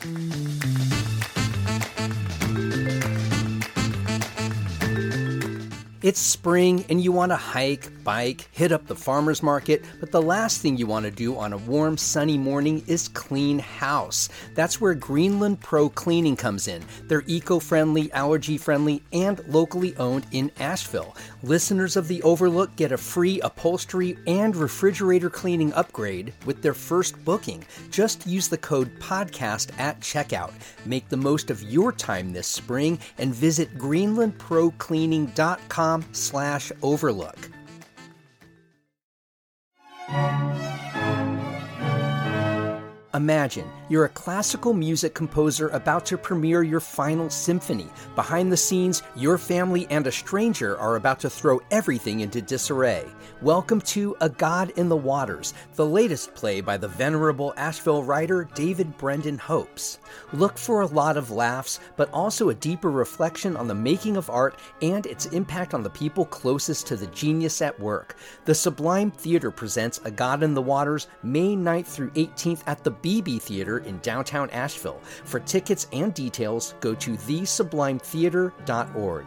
Mm-hmm. It's spring and you want to hike, bike, hit up the farmer's market, but the last thing you want to do on a warm, sunny morning is clean house. That's where Greenland Pro Cleaning comes in. They're eco friendly, allergy friendly, and locally owned in Asheville. Listeners of The Overlook get a free upholstery and refrigerator cleaning upgrade with their first booking. Just use the code PODCAST at checkout. Make the most of your time this spring and visit greenlandprocleaning.com slash overlook. Imagine you're a classical music composer about to premiere your final symphony. Behind the scenes, your family and a stranger are about to throw everything into disarray. Welcome to A God in the Waters, the latest play by the venerable Asheville writer David Brendan Hopes. Look for a lot of laughs, but also a deeper reflection on the making of art and its impact on the people closest to the genius at work. The Sublime Theater presents A God in the Waters May 9th through 18th at the BB Theater in downtown Asheville. For tickets and details, go to thesublimetheater.org.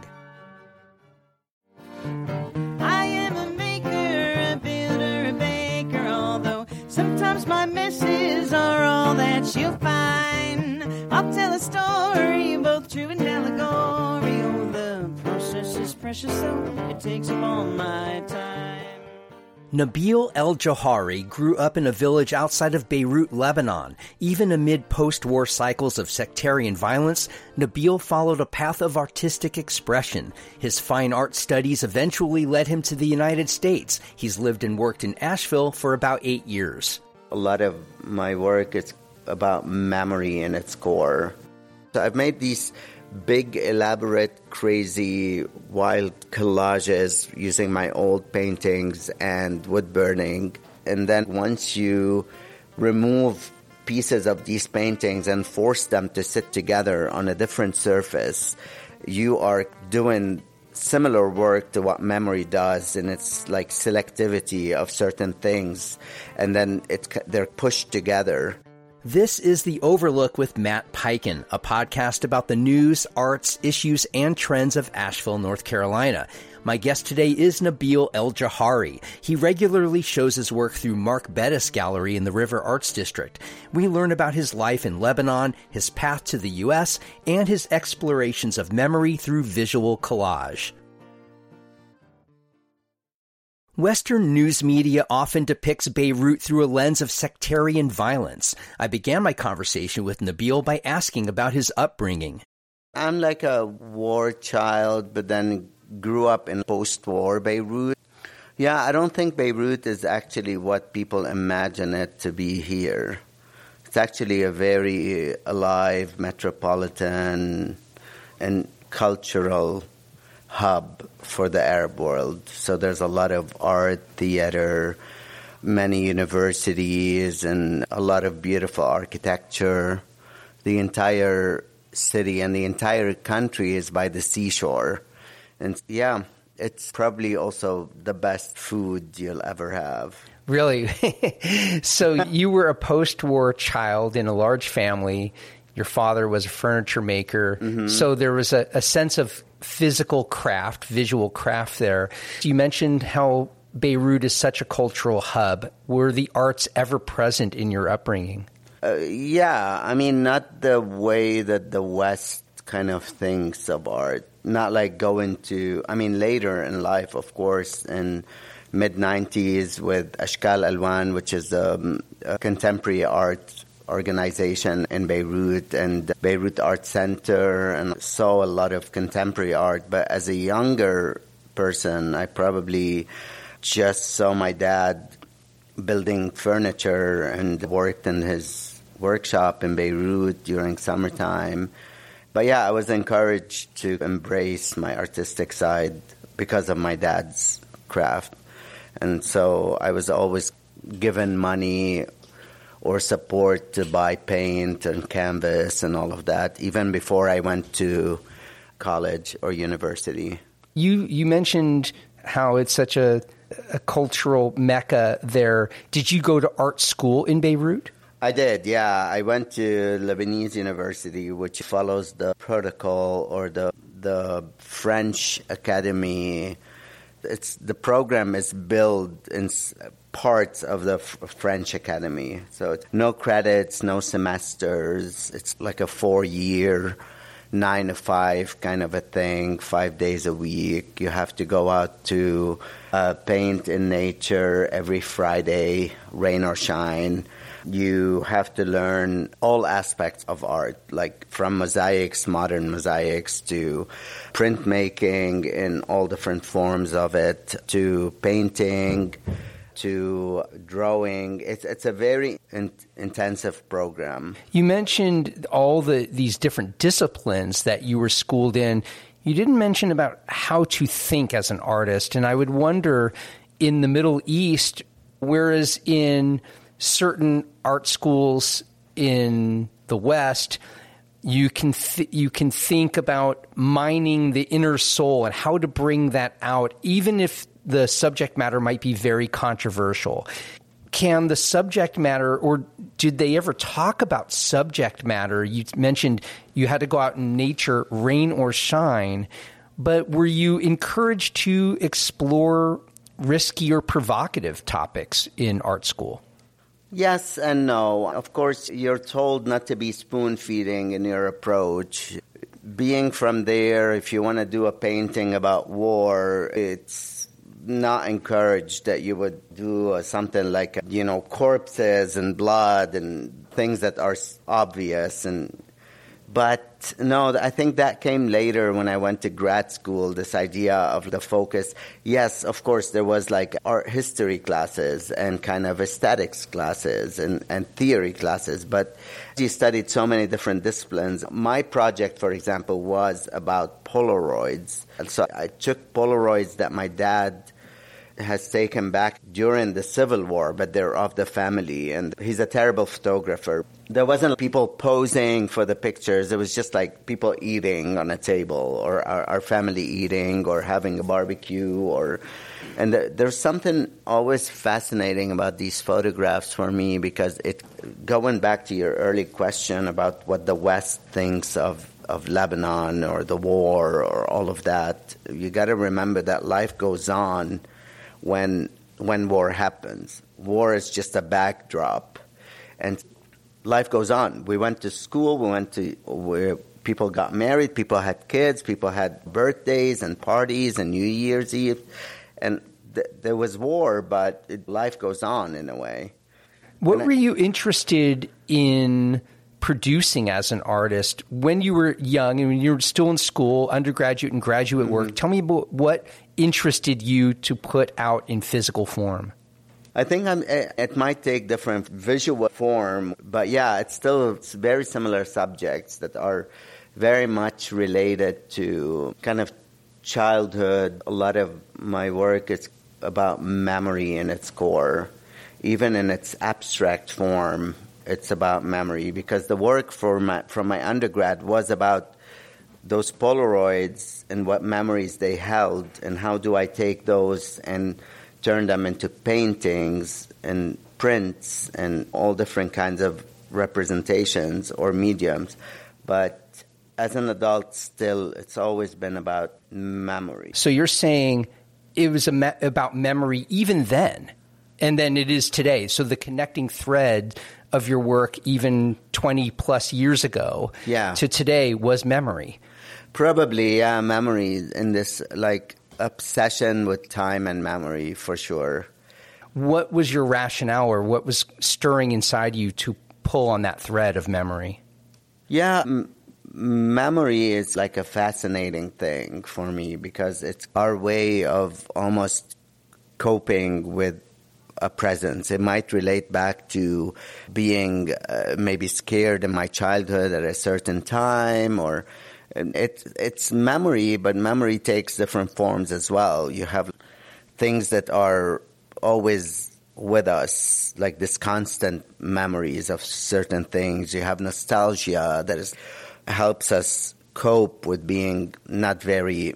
I am a maker, a builder, a baker, although sometimes my messes are all that you'll find. I'll tell a story, both true and allegory. The process is precious, so it takes up all my time. Nabil El Jaouhari grew up in a village outside of Beirut, Lebanon. Even amid post war cycles of sectarian violence, Nabil followed a path of artistic expression. His fine art studies eventually led him to the United States. He's lived and worked in Asheville for about eight years. A lot of my work is about memory in its core. So I've made these big, elaborate, crazy, wild collages using my old paintings and wood burning. And then once you remove pieces of these paintings and force them to sit together on a different surface, you are doing similar work to what memory does and it's like selectivity of certain things and then it's they're pushed together this is The Overlook with Matt Peiken, a podcast about the news, arts, issues, and trends of Asheville, North Carolina. My guest today is Nabil El Jaouhari. He regularly shows his work through Mark Bettis Gallery in the River Arts District. We learn about his life in Lebanon, his path to the U.S., and his explorations of memory through visual collage. Western news media often depicts Beirut through a lens of sectarian violence. I began my conversation with Nabil by asking about his upbringing. I'm like a war child, but then grew up in post war Beirut. Yeah, I don't think Beirut is actually what people imagine it to be here. It's actually a very alive, metropolitan, and cultural hub for the Arab world. So there's a lot of art, theater, many universities, and a lot of beautiful architecture. The entire city and the entire country is by the seashore. And yeah, it's probably also the best food you'll ever have. Really? so you were a post war child in a large family. Your father was a furniture maker. Mm-hmm. So there was a, a sense of physical craft, visual craft there. You mentioned how Beirut is such a cultural hub. Were the arts ever present in your upbringing? Uh, yeah, I mean, not the way that the West kind of thinks of art. Not like going to, I mean, later in life, of course, in mid 90s with Ashkal Alwan, which is um, a contemporary art organization in Beirut and Beirut Art Center and saw a lot of contemporary art. But as a younger person, I probably just saw my dad building furniture and worked in his workshop in Beirut during summertime. But yeah, I was encouraged to embrace my artistic side because of my dad's craft. And so I was always given money or support to buy paint and canvas and all of that, even before I went to college or university. You you mentioned how it's such a, a cultural mecca there. Did you go to art school in Beirut? I did, yeah. I went to Lebanese University, which follows the protocol or the the French Academy. It's the program is built in parts of the F- French Academy, so no credits, no semesters. It's like a four year nine to five kind of a thing, five days a week. You have to go out to uh, paint in nature every Friday, rain or shine. You have to learn all aspects of art, like from mosaics, modern mosaics, to printmaking in all different forms of it, to painting to drawing. It's it's a very in, intensive program. You mentioned all the these different disciplines that you were schooled in. You didn't mention about how to think as an artist, and I would wonder in the Middle East, whereas in certain art schools in the West, you can th- you can think about mining the inner soul and how to bring that out, even if the subject matter might be very controversial. Can the subject matter, or did they ever talk about subject matter? You mentioned you had to go out in nature, rain or shine, but were you encouraged to explore risky or provocative topics in art school? Yes and no. Of course, you're told not to be spoon feeding in your approach. Being from there, if you want to do a painting about war, it's not encouraged that you would do uh, something like you know corpses and blood and things that are obvious and but no i think that came later when i went to grad school this idea of the focus. Yes of course there was like art history classes and kind of aesthetics classes and, and theory classes but you studied so many different disciplines. My project for example was about polaroids. And so i took polaroids that my dad has taken back during the Civil War, but they're of the family, and he's a terrible photographer. There wasn't people posing for the pictures. It was just like people eating on a table, or our, our family eating, or having a barbecue, or and there's something always fascinating about these photographs for me because it going back to your early question about what the West thinks of of Lebanon or the war or all of that. You got to remember that life goes on when when war happens. War is just a backdrop, and life goes on. We went to school. We went to where people got married. People had kids. People had birthdays and parties and New Year's Eve, and th- there was war, but it, life goes on in a way. What and were I, you interested in? Producing as an artist when you were young and when you were still in school, undergraduate and graduate mm-hmm. work. Tell me about what interested you to put out in physical form? I think I'm, eh, it might take different visual form, but yeah, it's still it's very similar subjects that are very much related to kind of childhood. A lot of my work is about memory in its core, even in its abstract form. It's about memory because the work for my, from my undergrad was about those Polaroids and what memories they held, and how do I take those and turn them into paintings and prints and all different kinds of representations or mediums. But as an adult, still, it's always been about memory. So you're saying it was me- about memory even then, and then it is today. So the connecting thread of your work, even 20 plus years ago yeah. to today, was memory. Probably, yeah, memory in this like obsession with time and memory for sure. What was your rationale or what was stirring inside you to pull on that thread of memory? Yeah, m- memory is like a fascinating thing for me because it's our way of almost coping with a presence. It might relate back to being uh, maybe scared in my childhood at a certain time or it, it's memory, but memory takes different forms as well. You have things that are always with us, like this constant memories of certain things. You have nostalgia that is, helps us cope with being not very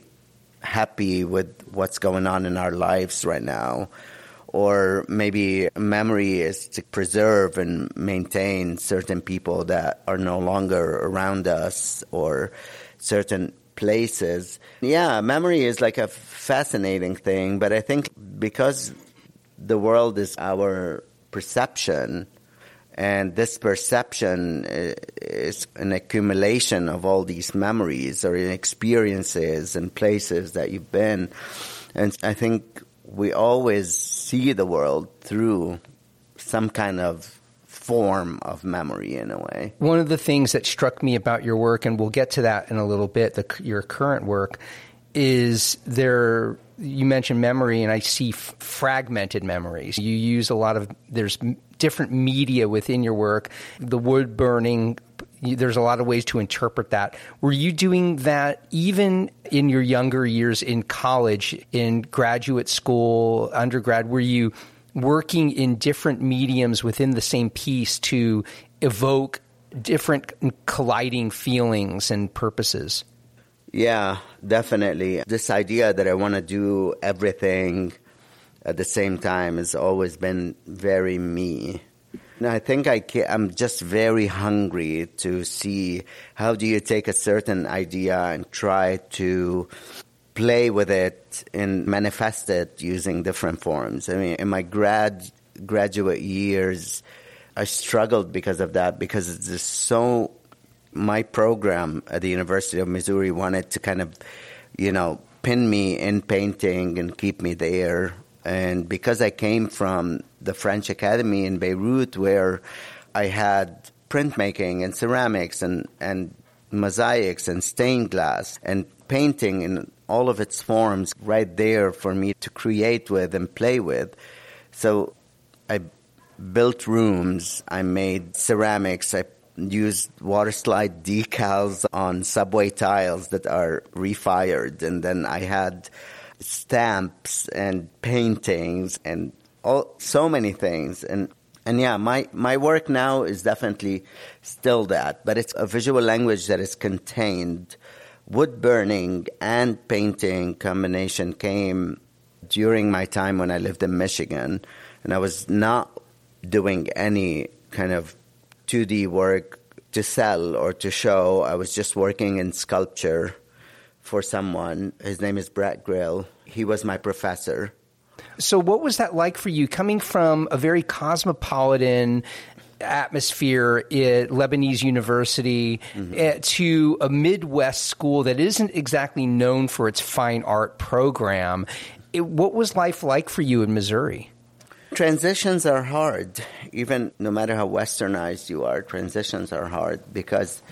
happy with what's going on in our lives right now. Or maybe memory is to preserve and maintain certain people that are no longer around us or certain places. Yeah, memory is like a fascinating thing, but I think because the world is our perception, and this perception eh, is an accumulation of all these memories or experiences and places that you've been. And I think we always see the world through some kind of form of memory in a way. One of the things that struck me about your work, and we'll get to that in a little bit, the, your current work, is there. You mentioned memory, and I see f- fragmented memories. You use a lot of there's different media within your work. The wood burning there's a lot of ways to interpret that. Were you doing that even in your younger years in college, in graduate school, undergrad? Were you working in different mediums within the same piece to evoke different colliding feelings and purposes? Yeah, definitely. This idea that I want to do everything at the same time has always been very me. I think I am just very hungry to see how do you take a certain idea and try to play with it and manifest it using different forms. I mean, in my grad graduate years, I struggled because of that because it's just so. My program at the University of Missouri wanted to kind of, you know, pin me in painting and keep me there and because I came from the French Academy in Beirut, where I had printmaking and ceramics and, and mosaics and stained glass and painting in all of its forms right there for me to create with and play with. So I built rooms, I made ceramics, I used water slide decals on subway tiles that are refired, and then I had stamps and paintings and all, so many things. And and yeah, my, my work now is definitely still that, but it's a visual language that is contained. Wood burning and painting combination came during my time when I lived in Michigan, and I was not doing any kind of 2D work to sell or to show. I was just working in sculpture for someone. His name is Brett Grill. He was my professor. So, what was that like for you coming from a very cosmopolitan atmosphere at Lebanese University mm-hmm. Eh, to a Midwest school that isn't exactly known for its fine art program? It, what was life like for you in Missouri? Transitions are hard. Even no matter how westernized you are, transitions are hard because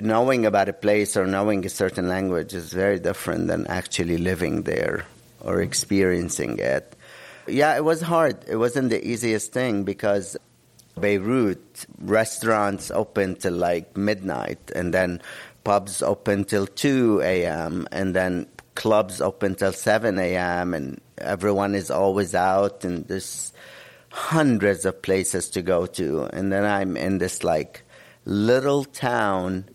knowing about a place or knowing a certain language is very different than actually living there or experiencing it. Yeah, it was hard. It wasn't the easiest thing because Beirut restaurants open till like midnight and then pubs open till 2 a.m. and then clubs open till 7 a.m. and everyone is always out and there's hundreds of places to go to and then I'm in this like little town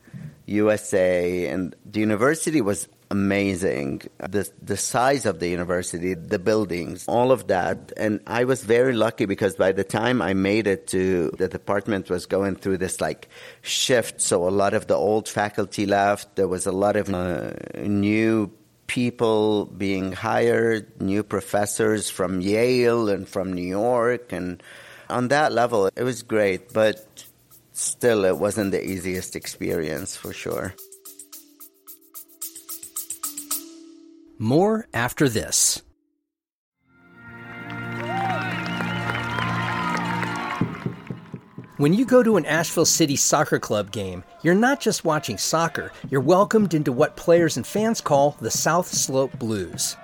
USA, and the university was amazing. The the size of the university, the buildings, all of that, and I was very lucky because by the time I made it to the department was going through this like shift. So a lot of the old faculty left. There was a lot of uh, new people being hired, new professors from Yale and from New York, and on that level, it was great. But still, it wasn't the easiest experience for sure. More after this. When you go to an Asheville City Soccer Club game, you're not just watching soccer, you're welcomed into what players and fans call the South Slope Blues.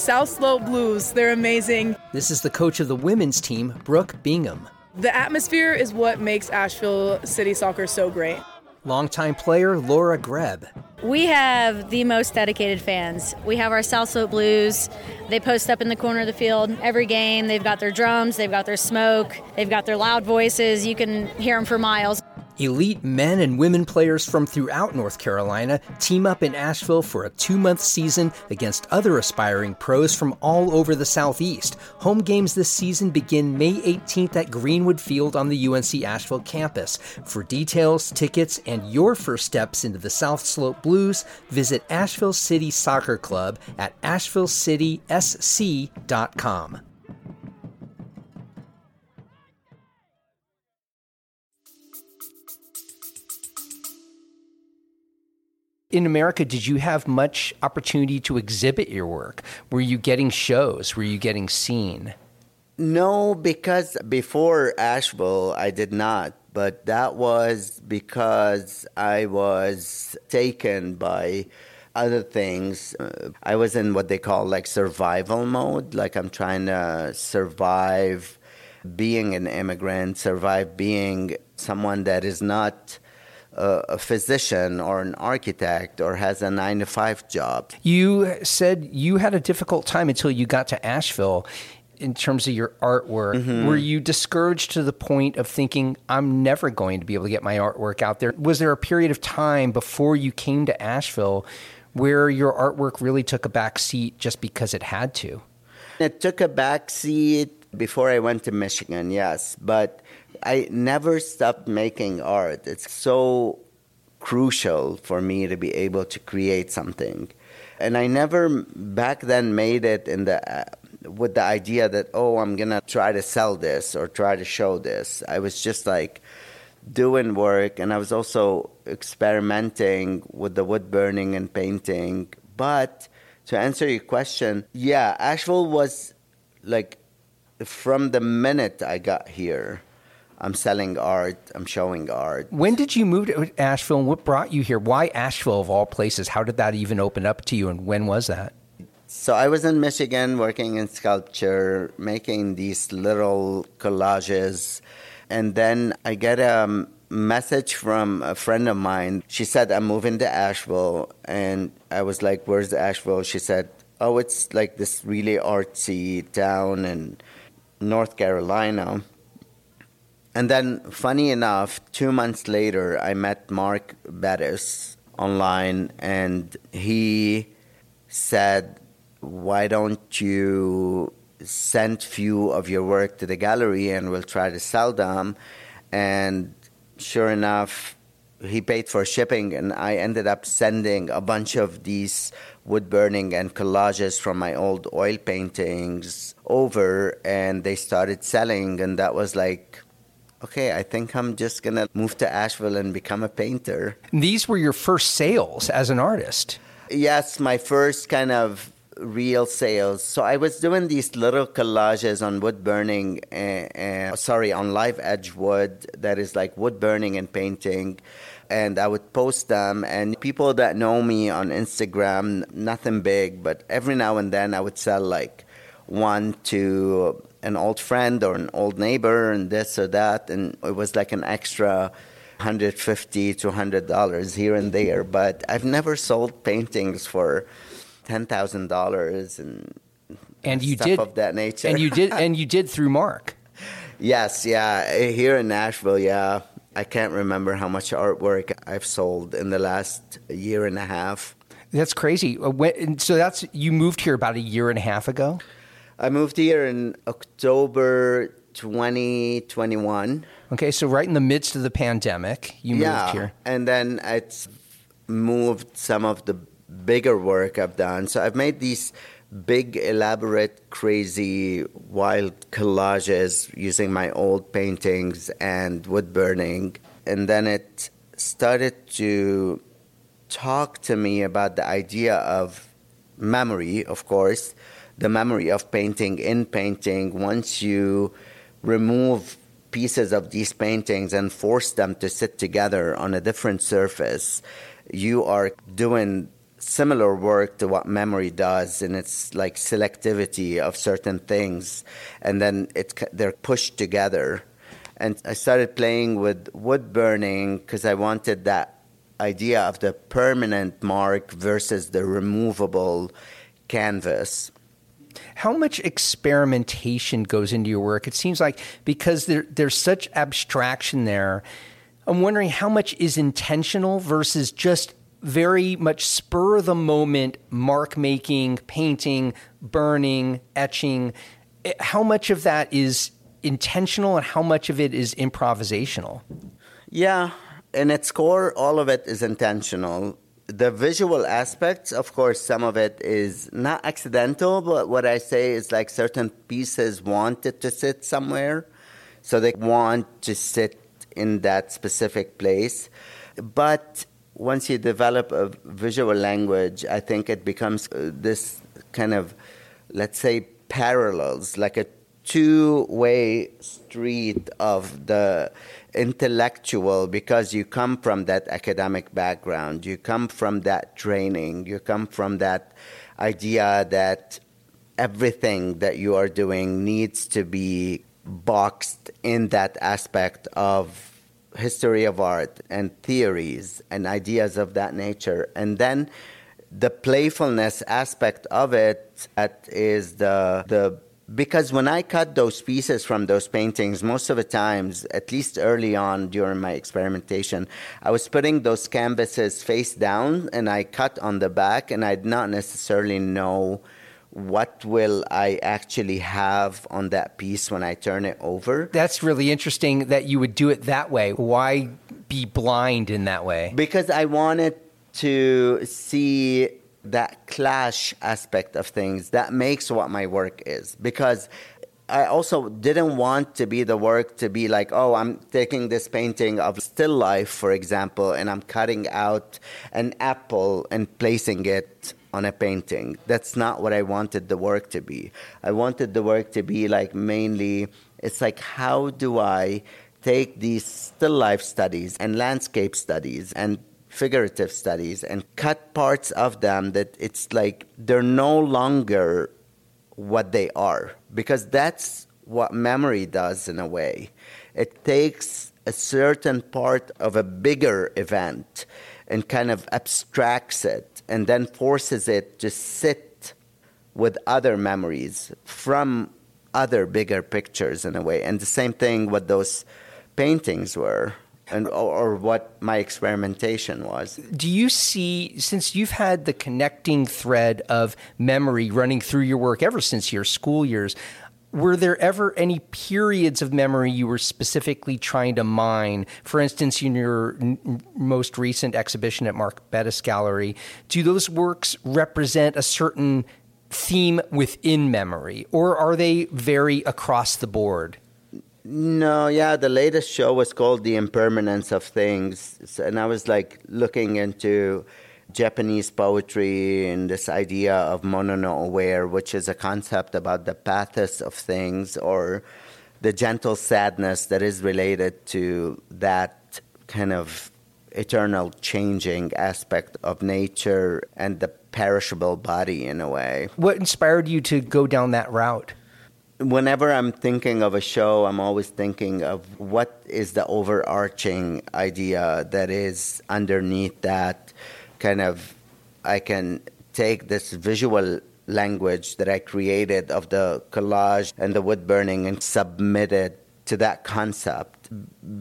South Slope Blues, they're amazing. This is the coach of the women's team, Brooke Bingham. The atmosphere is what makes Asheville City Soccer so great. Longtime player Laura Greb. We have the most dedicated fans. We have our South Slope Blues. They post up in the corner of the field every game. They've got their drums, they've got their smoke, they've got their loud voices. You can hear them for miles. Elite men and women players from throughout North Carolina team up in Asheville for a two month season against other aspiring pros from all over the Southeast. Home games this season begin May 18th at Greenwood Field on the UNC Asheville campus. For details, tickets, and your first steps into the South Slope Blues, visit Asheville City Soccer Club at ashevillecitysc.com. in America, did you have much opportunity to exhibit your work? Were you getting shows? Were you getting seen? No, because before Asheville, I did not. But that was because I was taken by other things. Uh, I was in what they call like survival mode. Like I'm trying to survive being an immigrant, survive being someone that is not a, physician or an architect or has a nine to five job. You said you had a difficult time until you got to Asheville in terms of your artwork. Mm-hmm. Were you discouraged to the point of thinking, I'm never going to be able to get my artwork out there? Was there a period of time before you came to Asheville where your artwork really took a back seat just because it had to? It took a back seat before I went to Michigan, yes. But I never stopped making art. It's so crucial for me to be able to create something. And I never back then made it in the uh, with the idea that oh I'm going to try to sell this or try to show this. I was just like doing work and I was also experimenting with the wood burning and painting. But to answer your question, yeah, Asheville was like from the minute I got here I'm selling art. I'm showing art. When did you move to Asheville? And what brought you here? Why Asheville of all places? How did that even open up to you? And when was that? So I was in Michigan working in sculpture, making these little collages, and then I get a message from a friend of mine. She said I'm moving to Asheville, and I was like, "Where's Asheville?" She said, "Oh, it's like this really artsy town in North Carolina." And then, funny enough, two months later, I met Mark Bettis online, and he said, "Why don't you send few of your work to the gallery, and we'll try to sell them?" And sure enough, he paid for shipping, and I ended up sending a bunch of these wood burning and collages from my old oil paintings over, and they started selling, and that was like okay, I think I'm just going to move to Asheville and become a painter. These were your first sales as an artist. Yes, my first kind of real sales. So I was doing these little collages on wood burning, uh, uh, sorry, on live edge wood that is like wood burning and painting. And I would post them, and people that know me on Instagram, nothing big, but every now and then I would sell like one to an old friend or an old neighbor and this or that and it was like an extra 150 to 100 dollars here and there. But i've never sold paintings for $10000 and and you did of that nature. and you did and you did through mark. Yes yeah. Here in Asheville yeah. I can't remember how much artwork i've sold in the last year and a half. That's crazy. So that's you moved here about a year and a half ago I moved here in October 2021. Okay, so right in the midst of the pandemic, you yeah, moved here. And then it's moved some of the bigger work I've done. So I've made these big, elaborate, crazy, wild collages using my old paintings and wood burning. And then it started to talk to me about the idea of memory, of course, the memory of painting in painting once you remove pieces of these paintings and force them to sit together on a different surface, you are doing similar work to what memory does and it's like selectivity of certain things and then it, they're pushed together. And i started playing with wood burning because i wanted that idea of the permanent mark versus the removable canvas how much experimentation goes into your work? It seems like because there, there's such abstraction there, I'm wondering how much is intentional versus just very much spur of the moment mark making, painting, burning, etching. Eh, how much of that is intentional and how much of it is improvisational? Yeah, in its core, all of it is intentional. The visual aspects, of course, some of it is not accidental, but what I say is like certain pieces wanted to sit somewhere. So they want to sit in that specific place. But once you develop a visual language, I think it becomes uh, this kind of, let's say, parallels, like a two way street of the intellectual because you come from that academic background, you come from that training, you come from that idea that everything that you are doing needs to be boxed in that aspect of history of art and theories and ideas of that nature. And then the playfulness aspect of it that is the the because when I cut those pieces from those paintings, most of the times, at least early on during my experimentation, I was putting those canvases face down and I cut on the back, and I did not necessarily know what will I actually have on that piece when I turn it over. That's really interesting that you would do it that way. Why be blind in that way? Because I wanted to see that clash aspect of things that makes what my work is because I also didn't want to be the work to be like, oh, I'm taking this painting of still life, for example, and I'm cutting out an apple and placing it on a painting. That's not what I wanted the work to be. I wanted the work to be like mainly, it's like, how do I take these still life studies and landscape studies and figurative studies and cut parts of them that it's like they're no longer what they are. Because that's what memory does in a way. It takes a certain part of a bigger event and kind of abstracts it and then forces it to sit with other memories from other bigger pictures in a way. And the same thing what those paintings were and or, what my experimentation was. Do you see since you've had the connecting thread of memory running through your work ever since your school years, were there ever any periods of memory you were specifically trying to mine? For instance, in your n- most recent exhibition at Mark Bettis Gallery, do those works represent a certain theme within memory, or are they very across the board? No, yeah, the latest show was called The Impermanence of Things. And I was like looking into Japanese poetry and this idea of mono no aware, which is a concept about the pathos of things or the gentle sadness that is related to that kind of eternal changing aspect of nature and the perishable body in a way. What inspired you to go down that route? Whenever I'm thinking of a show, I'm always thinking of what is the overarching idea that is underneath that kind of I can take this visual language that I created of the collage and the wood burning and submit it to that concept.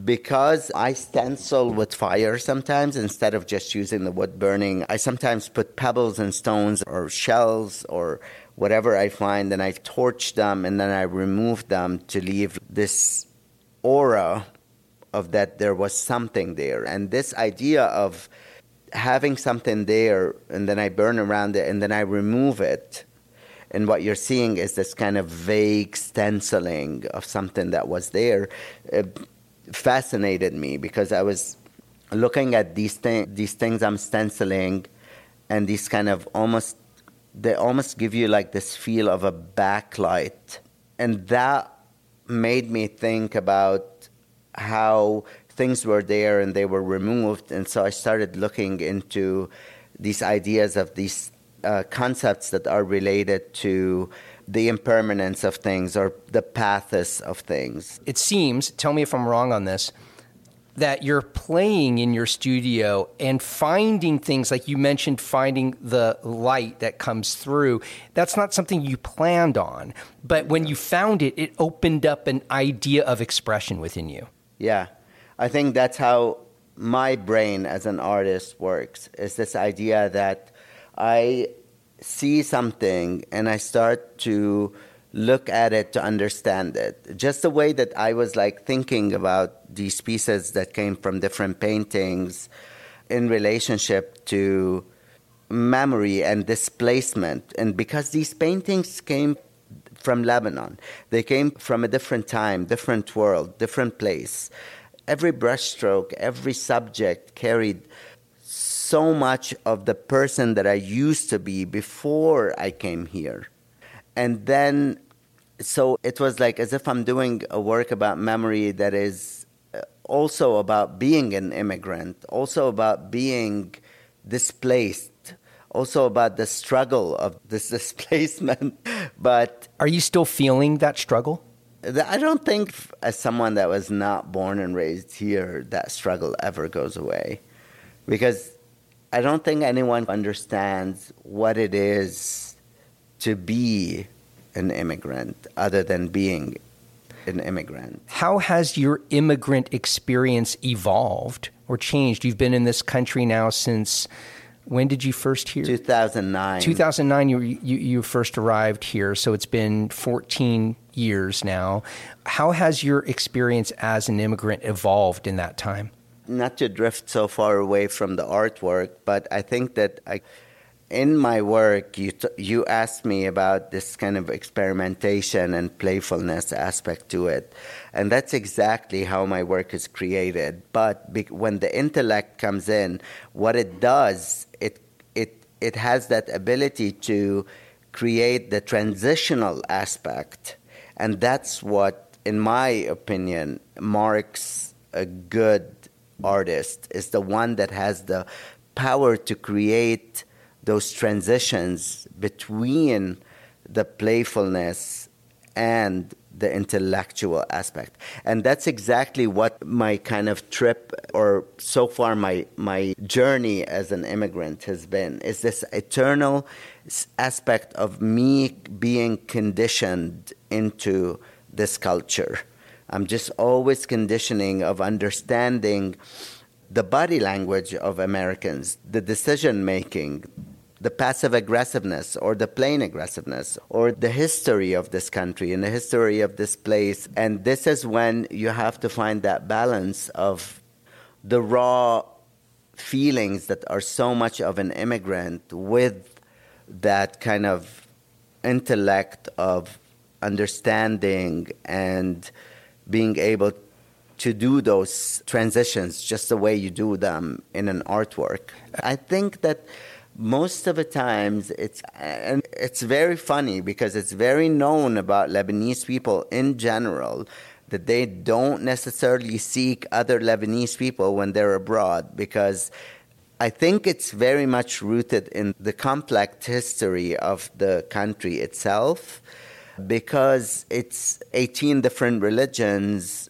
Because I stencil with fire sometimes instead of just using the wood burning, I sometimes put pebbles and stones or shells or whatever I find, and I torch them and then I remove them to leave this aura of that there was something there. And this idea of having something there and then I burn around it and then I remove it. And what you're seeing is this kind of vague stenciling of something that was there. It fascinated me because I was looking at these, thi- these things I'm stenciling and these kind of almost they almost give you like this feel of a backlight. And that made me think about how things were there and they were removed. And so I started looking into these ideas of these uh, concepts that are related to the impermanence of things or the pathos of things. It seems, tell me if I'm wrong on this, that you're playing in your studio and finding things like you mentioned finding the light that comes through that's not something you planned on but when you found it it opened up an idea of expression within you yeah I think that's how my brain as an artist works. Is this idea that I see something and I start to look at it to understand it. Just the way that I was like thinking about these pieces that came from different paintings in relationship to memory and displacement. And because these paintings came from Lebanon, they came from a different time, different world, different place. Every brushstroke, every subject carried so much of the person that I used to be before I came here. And then, so it was like as if I'm doing a work about memory that is uh, also about being an immigrant, also about being displaced, also about the struggle of this displacement. but are you still feeling that struggle? I don't think, as someone that was not born and raised here, that struggle ever goes away. Because I don't think anyone understands what it is to be an immigrant other than being an immigrant. How has your immigrant experience evolved or changed? You've been in this country now since when did you first hear? 2009. 2009, you, you, you first arrived here, so it's been 14 years now. How has your experience as an immigrant evolved in that time? Not to drift so far away from the artwork, but I think that I in my work, you, t- you asked me about this kind of experimentation and playfulness aspect to it. And that's exactly how my work is created. But be- when the intellect comes in, what it does, it, it, it has that ability to create the transitional aspect. And that's what, in my opinion, marks a good artist, is the one that has the power to create those transitions between the playfulness and the intellectual aspect. And that's exactly what my kind of trip or so far my my journey as an immigrant has been is this eternal aspect of me being conditioned into this culture. I'm just always conditioning of understanding the body language of Americans, the decision making, the passive aggressiveness or the plain aggressiveness or the history of this country and the history of this place. And this is when you have to find that balance of the raw feelings that are so much of an immigrant with that kind of intellect of understanding and being able to do those transitions just the way you do them in an artwork. I think that most of the times it's and it's very funny because it's very known about Lebanese people in general that they don't necessarily seek other Lebanese people when they're abroad because I think it's very much rooted in the complex history of the country itself because it's 18 different religions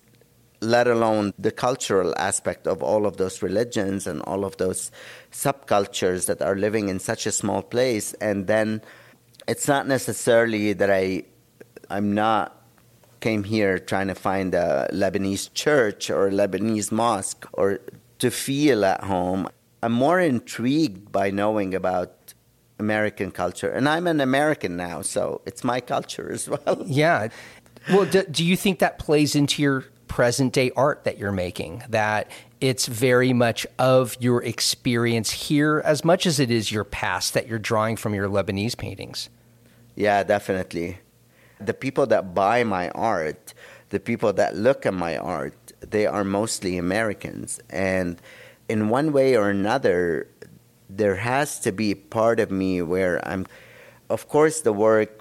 let alone the cultural aspect of all of those religions and all of those subcultures that are living in such a small place. And then it's not necessarily that I, I'm not came here trying to find a Lebanese church or a Lebanese mosque or to feel at home. I'm more intrigued by knowing about American culture. And I'm an American now, so it's my culture as well. Yeah. Well, do, do you think that plays into your present day art that you're making, that it's very much of your experience here as much as it is your past that you're drawing from your Lebanese paintings. Yeah, definitely. The people that buy my art, the people that look at my art, they are mostly Americans. And in one way or another, there has to be part of me where I'm, of course, the work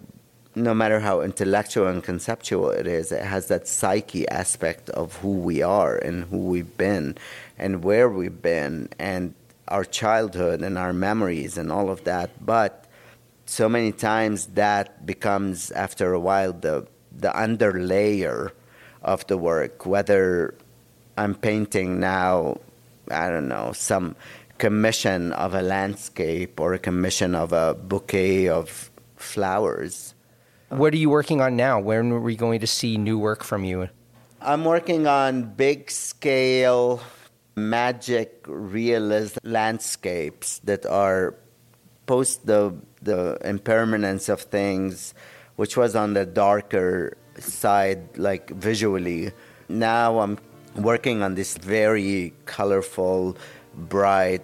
no matter how intellectual and conceptual it is, it has that psyche aspect of who we are and who we've been and where we've been and our childhood and our memories and all of that. But so many times that becomes, after a while, the, the underlayer of the work, whether I'm painting now, I don't know, some commission of a landscape or a commission of a bouquet of flowers what are you working on now? When are we going to see new work from you? I'm working on big scale magic realist landscapes that are post the the impermanence of things, which was on the darker side, like visually. Now I'm working on this very colorful, bright,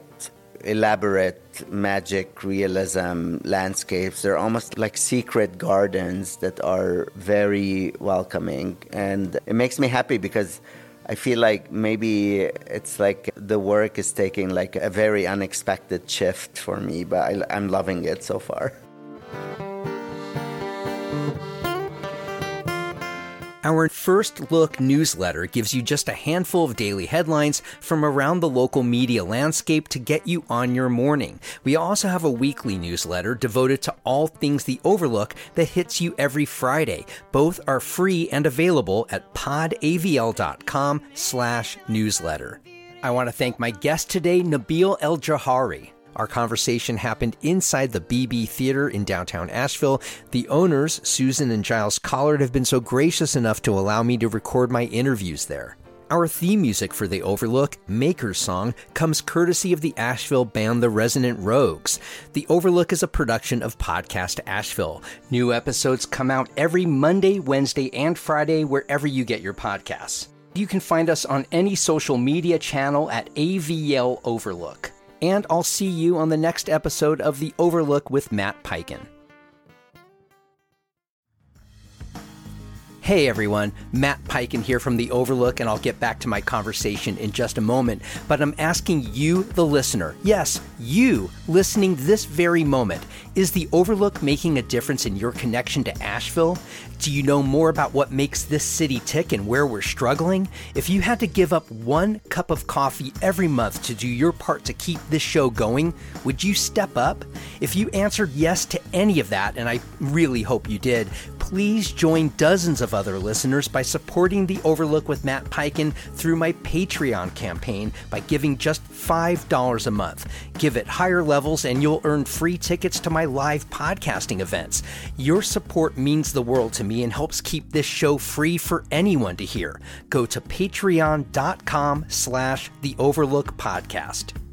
elaborate magic realism landscapes. They're almost like secret gardens that are very welcoming. And it makes me happy because I feel like maybe it's like the work is taking like a very unexpected shift for me, but I, I'm loving it so far. Our first look newsletter gives you just a handful of daily headlines from around the local media landscape to get you on your morning. We also have a weekly newsletter devoted to all things the Overlook that hits you every Friday. Both are free and available at podavl.com slash newsletter. I want to thank my guest today, Nabil El Jaouhari. Our conversation happened inside the BeBe Theater in downtown Asheville. The owners, Susan and Giles Collard, have been so gracious enough to allow me to record my interviews there. Our theme music for The Overlook, Maker's Song, comes courtesy of the Asheville band The Resonant Rogues. The Overlook is a production of Podcast Asheville. New episodes come out every Monday, Wednesday, and Friday wherever you get your podcasts. You can find us on any social media channel at AVL Overlook and I'll see you on the next episode of The Overlook with Matt Peiken. Hey everyone, Matt Peiken here from The Overlook, and I'll get back to my conversation in just a moment. But I'm asking you, the listener, yes, you listening this very moment, is The Overlook making a difference in your connection to Asheville? Do you know more about what makes this city tick and where we're struggling? If you had to give up one cup of coffee every month to do your part to keep this show going, would you step up? If you answered yes to any of that, and I really hope you did, please join dozens of other listeners by supporting The Overlook with Matt Peiken through my Patreon campaign by giving just $5 a month. Give it higher levels and you'll earn free tickets to my live podcasting events. Your support means the world to me and helps keep this show free for anyone to hear. Go to patreon.com slash the Overlook Podcast.